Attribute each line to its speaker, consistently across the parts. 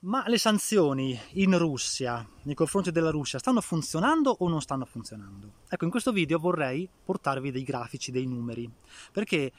Speaker 1: Ma le sanzioni in Russia, nei confronti della Russia, stanno funzionando o non stanno funzionando? Ecco, in questo video vorrei portarvi dei grafici, dei numeri, perché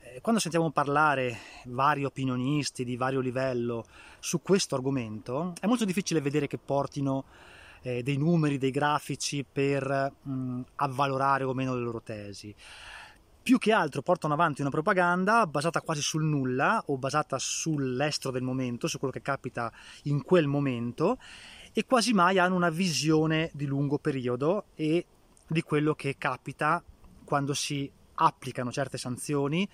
Speaker 1: eh, quando sentiamo parlare vari opinionisti di vario livello su questo argomento, è molto difficile vedere che portino eh, dei numeri, dei grafici per mh, avvalorare o meno le loro tesi più che altro portano avanti una propaganda basata quasi sul nulla o basata sull'estro del momento, su quello che capita in quel momento e quasi mai hanno una visione di lungo periodo e di quello che capita quando si applicano certe sanzioni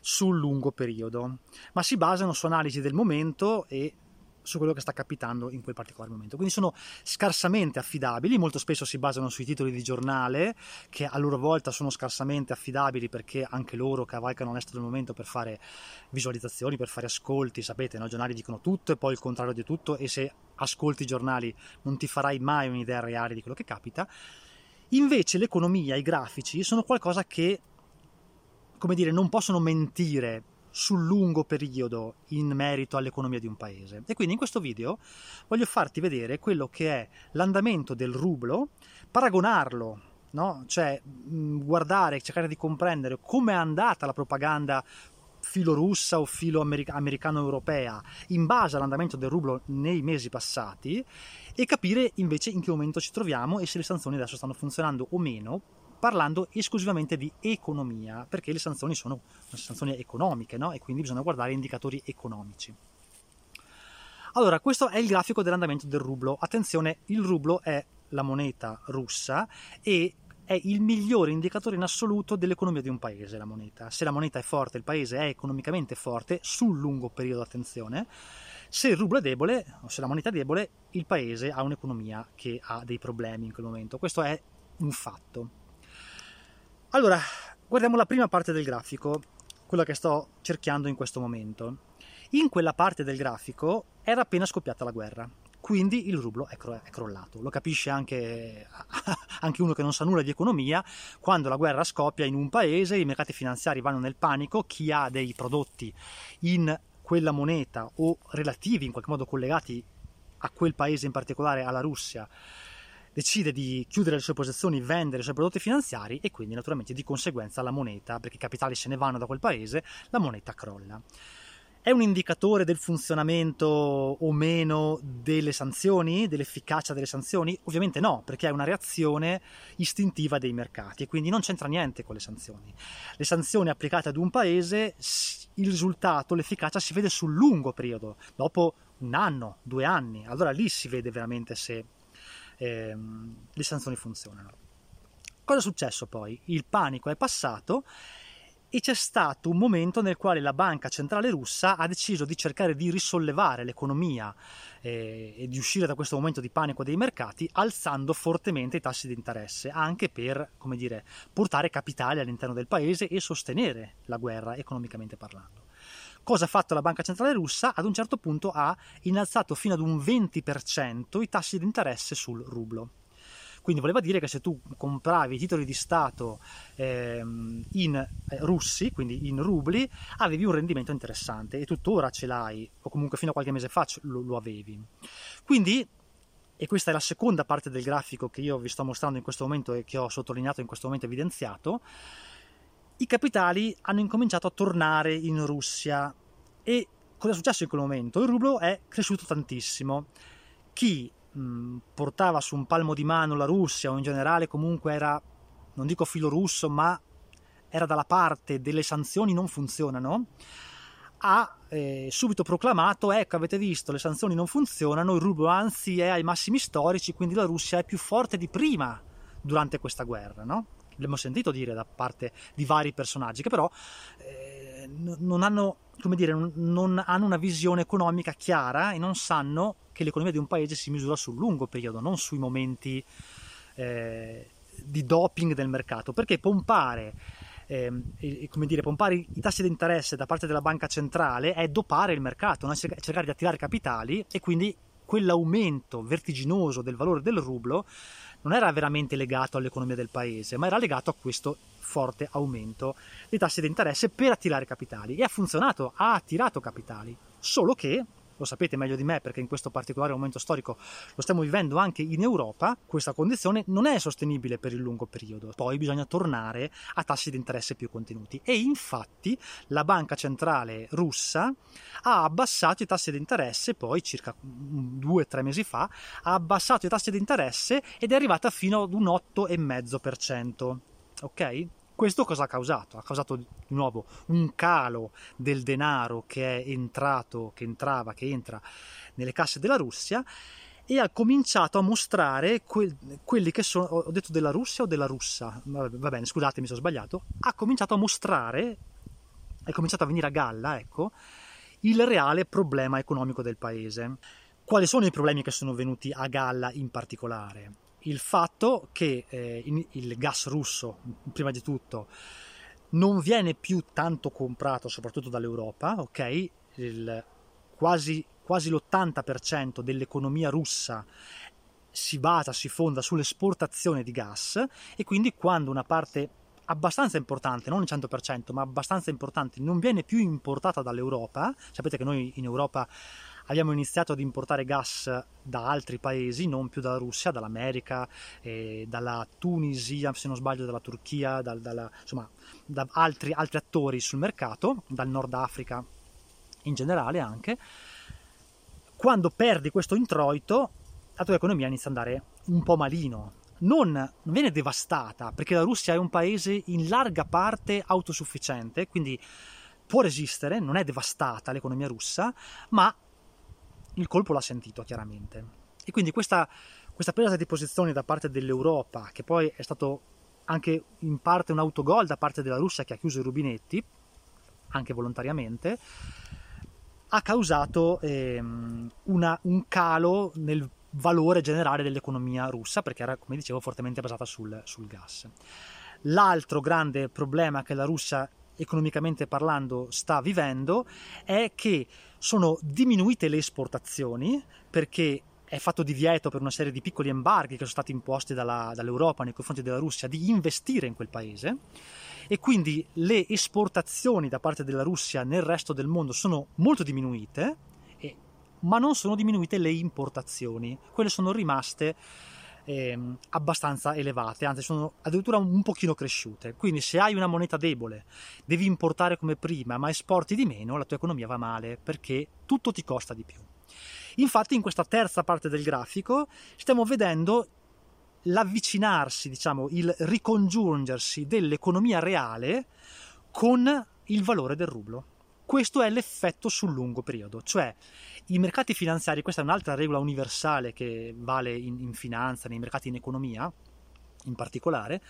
Speaker 1: sul lungo periodo, ma si basano su analisi del momento e su quello che sta capitando in quel particolare momento. Quindi sono scarsamente affidabili, molto spesso si basano sui titoli di giornale, che a loro volta sono scarsamente affidabili perché anche loro cavalcano l'estero del momento per fare visualizzazioni, per fare ascolti, sapete, no? i giornali dicono tutto e poi il contrario di tutto e se ascolti i giornali non ti farai mai un'idea reale di quello che capita. Invece l'economia, i grafici sono qualcosa che, come dire, non possono mentire sul lungo periodo in merito all'economia di un paese. E quindi in questo video voglio farti vedere quello che è l'andamento del rublo, paragonarlo, no? cioè guardare, cercare di comprendere come è andata la propaganda filo russa o filo americano-europea in base all'andamento del rublo nei mesi passati e capire invece in che momento ci troviamo e se le sanzioni adesso stanno funzionando o meno parlando esclusivamente di economia, perché le sanzioni sono sanzioni economiche, no? e quindi bisogna guardare indicatori economici. Allora, questo è il grafico dell'andamento del rublo. Attenzione, il rublo è la moneta russa e è il migliore indicatore in assoluto dell'economia di un paese, la moneta. Se la moneta è forte, il paese è economicamente forte, sul lungo periodo, attenzione. Se il rublo è debole, o se la moneta è debole, il paese ha un'economia che ha dei problemi in quel momento. Questo è un fatto. Allora, guardiamo la prima parte del grafico, quella che sto cerchiando in questo momento. In quella parte del grafico era appena scoppiata la guerra, quindi il rublo è, cro- è crollato. Lo capisce anche, anche, uno che non sa nulla di economia, quando la guerra scoppia in un paese, i mercati finanziari vanno nel panico, chi ha dei prodotti in quella moneta o relativi, in qualche modo collegati a quel paese in particolare, alla Russia, decide di chiudere le sue posizioni, vendere i suoi prodotti finanziari e quindi naturalmente di conseguenza la moneta, perché i capitali se ne vanno da quel paese, la moneta crolla. È un indicatore del funzionamento o meno delle sanzioni, dell'efficacia delle sanzioni? Ovviamente no, perché è una reazione istintiva dei mercati e quindi non c'entra niente con le sanzioni. Le sanzioni applicate ad un paese, il risultato, l'efficacia si vede sul lungo periodo, dopo un anno, due anni, allora lì si vede veramente se ehm, le sanzioni funzionano. Cosa è successo poi? Il panico è passato e c'è stato un momento nel quale la banca centrale russa ha deciso di cercare di risollevare l'economia eh, e di uscire da questo momento di panico dei mercati alzando fortemente i tassi di interesse anche per come dire, portare capitali all'interno del paese e sostenere la guerra economicamente parlando. Cosa ha fatto la Banca Centrale Russa? Ad un certo punto ha innalzato fino ad un 20% i tassi di interesse sul rublo. Quindi voleva dire che se tu compravi titoli di Stato ehm, in eh, russi, quindi in rubli, avevi un rendimento interessante e tuttora ce l'hai, o comunque fino a qualche mese fa lo, lo avevi. Quindi e questa è la seconda parte del grafico che io vi sto mostrando in questo momento e che ho sottolineato in questo momento evidenziato, i capitali hanno incominciato a tornare in Russia e cosa è successo in quel momento? Il rublo è cresciuto tantissimo. Chi mh, portava su un palmo di mano la Russia o in generale comunque era, non dico filo russo, ma era dalla parte delle sanzioni non funzionano, ha eh, subito proclamato ecco avete visto le sanzioni non funzionano, il rublo anzi è ai massimi storici, quindi la Russia è più forte di prima durante questa guerra, no? L'abbiamo sentito dire da parte di vari personaggi che però eh, non, hanno, dire, non hanno una visione economica chiara e non sanno che l'economia di un paese si misura sul lungo periodo, non sui momenti eh, di doping del mercato, perché pompare eh, come dire, pompare i tassi di interesse da parte della banca centrale è dopare il mercato, no? cercare di attirare capitali e quindi quell'aumento vertiginoso del valore del rublo non era veramente legato all'economia del paese, ma era legato a questo forte aumento dei tassi di interesse per attirare capitali. E ha funzionato, ha attirato capitali, solo che lo sapete meglio di me perché in questo particolare momento storico lo stiamo vivendo anche in Europa, questa condizione non è sostenibile per il lungo periodo. Poi bisogna tornare a tassi di interesse più contenuti. E infatti la banca centrale russa ha abbassato i tassi di interesse, poi circa due o tre mesi fa, ha abbassato i tassi di interesse ed è arrivata fino ad un 8,5%. Ok? Questo cosa ha causato? Ha causato di nuovo un calo del denaro che è entrato, che entrava, che entra nelle casse della Russia e ha cominciato a mostrare que- quelli che sono, ho detto della Russia o della russa? Va bene, scusatemi se ho sbagliato, ha cominciato a mostrare, è cominciato a venire a galla, ecco, il reale problema economico del paese. Quali sono i problemi che sono venuti a galla in particolare? Il fatto che eh, il gas russo, prima di tutto, non viene più tanto comprato, soprattutto dall'Europa, ok? Il, quasi, quasi l'80% dell'economia russa si basa, si fonda sull'esportazione di gas e quindi quando una parte abbastanza importante, non il 100%, ma abbastanza importante, non viene più importata dall'Europa, sapete che noi in Europa abbiamo iniziato ad importare gas da altri paesi, non più dalla Russia, dall'America, eh, dalla Tunisia, se non sbaglio, dalla Turchia, dal, dalla, insomma, da altri, altri attori sul mercato, dal Nord Africa in generale anche. Quando perdi questo introito, la tua economia inizia ad andare un po' malino. Non, non, viene devastata, perché la Russia è un paese in larga parte autosufficiente, quindi può resistere, non è devastata l'economia russa, ma il colpo l'ha sentito chiaramente. E quindi questa, questa presa di posizione da parte dell'Europa, che poi è stato anche in parte un autogol da parte della Russia che ha chiuso i rubinetti, anche volontariamente, ha causato ehm, una, un calo nel valore generale dell'economia russa, perché era, come dicevo, fortemente basata sul, sul gas. L'altro grande problema che la Russia economicamente parlando sta vivendo è che sono diminuite le esportazioni perché è fatto divieto per una serie di piccoli embarghi che sono stati imposti dalla, dall'Europa nei confronti della Russia di investire in quel paese. E quindi le esportazioni da parte della Russia nel resto del mondo sono molto diminuite, ma non sono diminuite le importazioni, quelle sono rimaste eh, abbastanza elevate, anzi sono addirittura un pochino cresciute. Quindi se hai una moneta debole, devi importare come prima, ma esporti di meno, la tua economia va male perché tutto ti costa di più. Infatti in questa terza parte del grafico stiamo vedendo l'avvicinarsi, diciamo, il ricongiungersi dell'economia reale con il valore del rublo. Questo è l'effetto sul lungo periodo, cioè i mercati finanziari, questa è un'altra regola universale che vale in, in finanza, nei mercati in economia in particolare,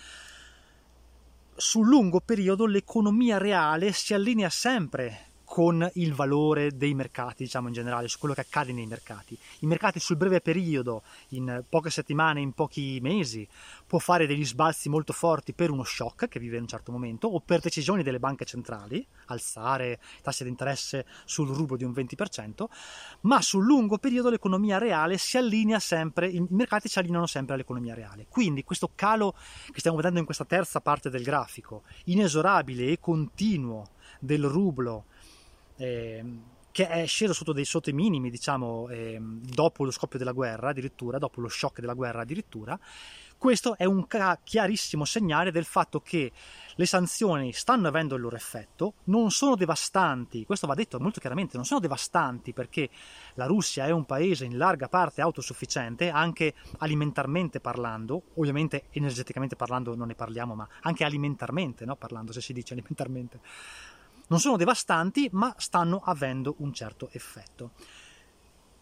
Speaker 1: sul lungo periodo l'economia reale si allinea sempre con il valore dei mercati, diciamo in generale, su quello che accade nei mercati. I mercati sul breve periodo, in poche settimane, in pochi mesi, può fare degli sbalzi molto forti per uno shock che vive in un certo momento o per decisioni delle banche centrali, alzare i tassi di interesse sul rublo di un 20%, ma sul lungo periodo l'economia reale si allinea sempre, i mercati si allineano sempre all'economia reale. Quindi questo calo che stiamo vedendo in questa terza parte del grafico, inesorabile e continuo del rublo, che è sceso sotto dei sotto i minimi, diciamo, eh, dopo lo scoppio della guerra, addirittura, dopo lo shock della guerra addirittura, questo è un chiarissimo segnale del fatto che le sanzioni stanno avendo il loro effetto, non sono devastanti, questo va detto molto chiaramente, non sono devastanti perché la Russia è un paese in larga parte autosufficiente, anche alimentarmente parlando, ovviamente energeticamente parlando non ne parliamo, ma anche alimentarmente no? parlando, se si dice alimentarmente non sono devastanti, ma stanno avendo un certo effetto.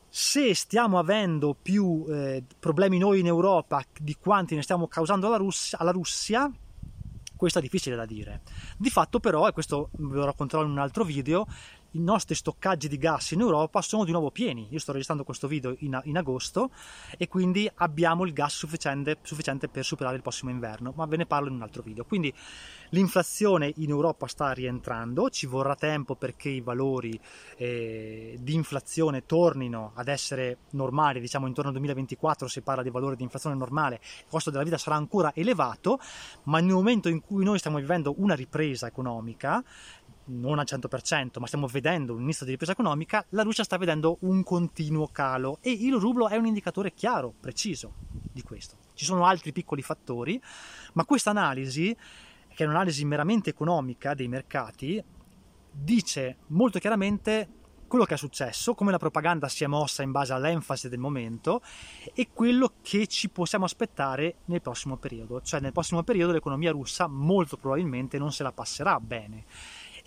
Speaker 1: Se stiamo avendo più eh, problemi noi in Europa di quanti ne stiamo causando alla Russia, alla Russia questo è difficile da dire. Di fatto però, e questo ve lo racconterò in un altro video, i nostri stoccaggi di gas in Europa sono di nuovo pieni. Io sto registrando questo video in, in agosto e quindi abbiamo il gas sufficiente, sufficiente, per superare il prossimo inverno, ma ve ne parlo in un altro video. Quindi l'inflazione in Europa sta rientrando, ci vorrà tempo perché i valori eh, di inflazione tornino ad essere normali, diciamo intorno al 2024 si parla di valore di inflazione normale, il costo della vita sarà ancora elevato, ma nel momento in cui noi stiamo vivendo una ripresa economica, non al 100%, ma stiamo vedendo un inizio di ripresa economica, la Russia sta vedendo un continuo calo e il rublo è un indicatore chiaro, preciso di questo. Ci sono altri piccoli fattori, ma questa analisi, che è un'analisi meramente economica dei mercati, dice molto chiaramente quello che è successo, come la propaganda si è mossa in base all'enfasi del momento e quello che ci possiamo aspettare nel prossimo periodo. Cioè nel prossimo periodo l'economia russa molto probabilmente non se la passerà bene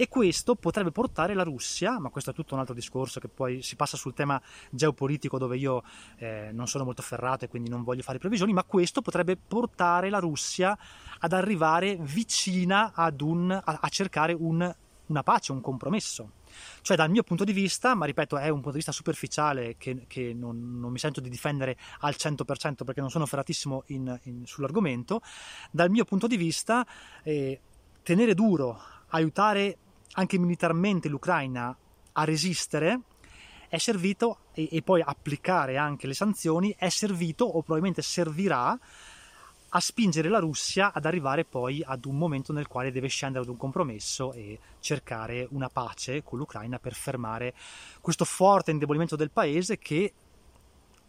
Speaker 1: e questo potrebbe portare la Russia, ma questo è tutto un altro discorso che poi si passa sul tema geopolitico dove io eh, non sono molto ferrato e quindi non voglio fare previsioni, ma questo potrebbe portare la Russia ad arrivare vicina ad un, a, a cercare un, una pace, un compromesso. Cioè dal mio punto di vista, ma ripeto è un punto di vista superficiale che, che non, non, mi sento di difendere al 100% perché non sono ferratissimo in, in, sull'argomento, dal mio punto di vista eh, tenere duro, aiutare anche militarmente l'Ucraina a resistere è servito e, e, poi applicare anche le sanzioni è servito o probabilmente servirà a spingere la Russia ad arrivare poi ad un momento nel quale deve scendere ad un compromesso e cercare una pace con l'Ucraina per fermare questo forte indebolimento del paese che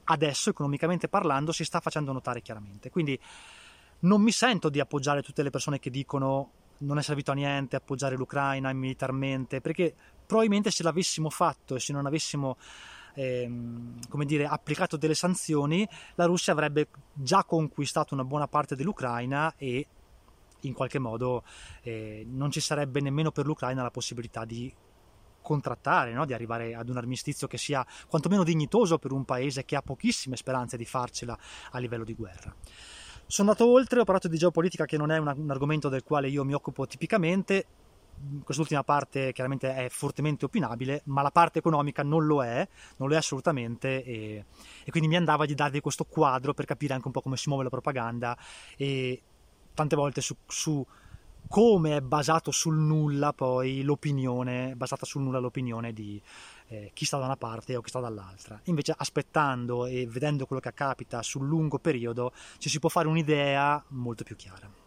Speaker 1: adesso economicamente parlando si sta facendo notare chiaramente. Quindi non mi sento di appoggiare tutte le persone che dicono non è servito a niente appoggiare l'Ucraina militarmente, perché probabilmente se l'avessimo fatto e se non avessimo ehm, come dire, applicato delle sanzioni, la Russia avrebbe già conquistato una buona parte dell'Ucraina e in qualche modo eh, non ci sarebbe nemmeno per l'Ucraina la possibilità di contrattare, no? di arrivare ad un armistizio che sia quantomeno dignitoso per un paese che ha pochissime speranze di farcela a livello di guerra. Sono andato oltre, ho parlato di geopolitica che non è un, un argomento del quale io mi occupo tipicamente, quest'ultima parte chiaramente è fortemente opinabile, ma la parte economica non lo è, non lo è assolutamente e, e, quindi mi andava di darvi questo quadro per capire anche un po' come si muove la propaganda e tante volte su, su come è basato sul nulla poi l'opinione, basata sul nulla l'opinione di eh, chi sta da una parte o chi sta dall'altra. Invece aspettando e vedendo quello che capita sul lungo periodo ci si può fare un'idea molto più chiara.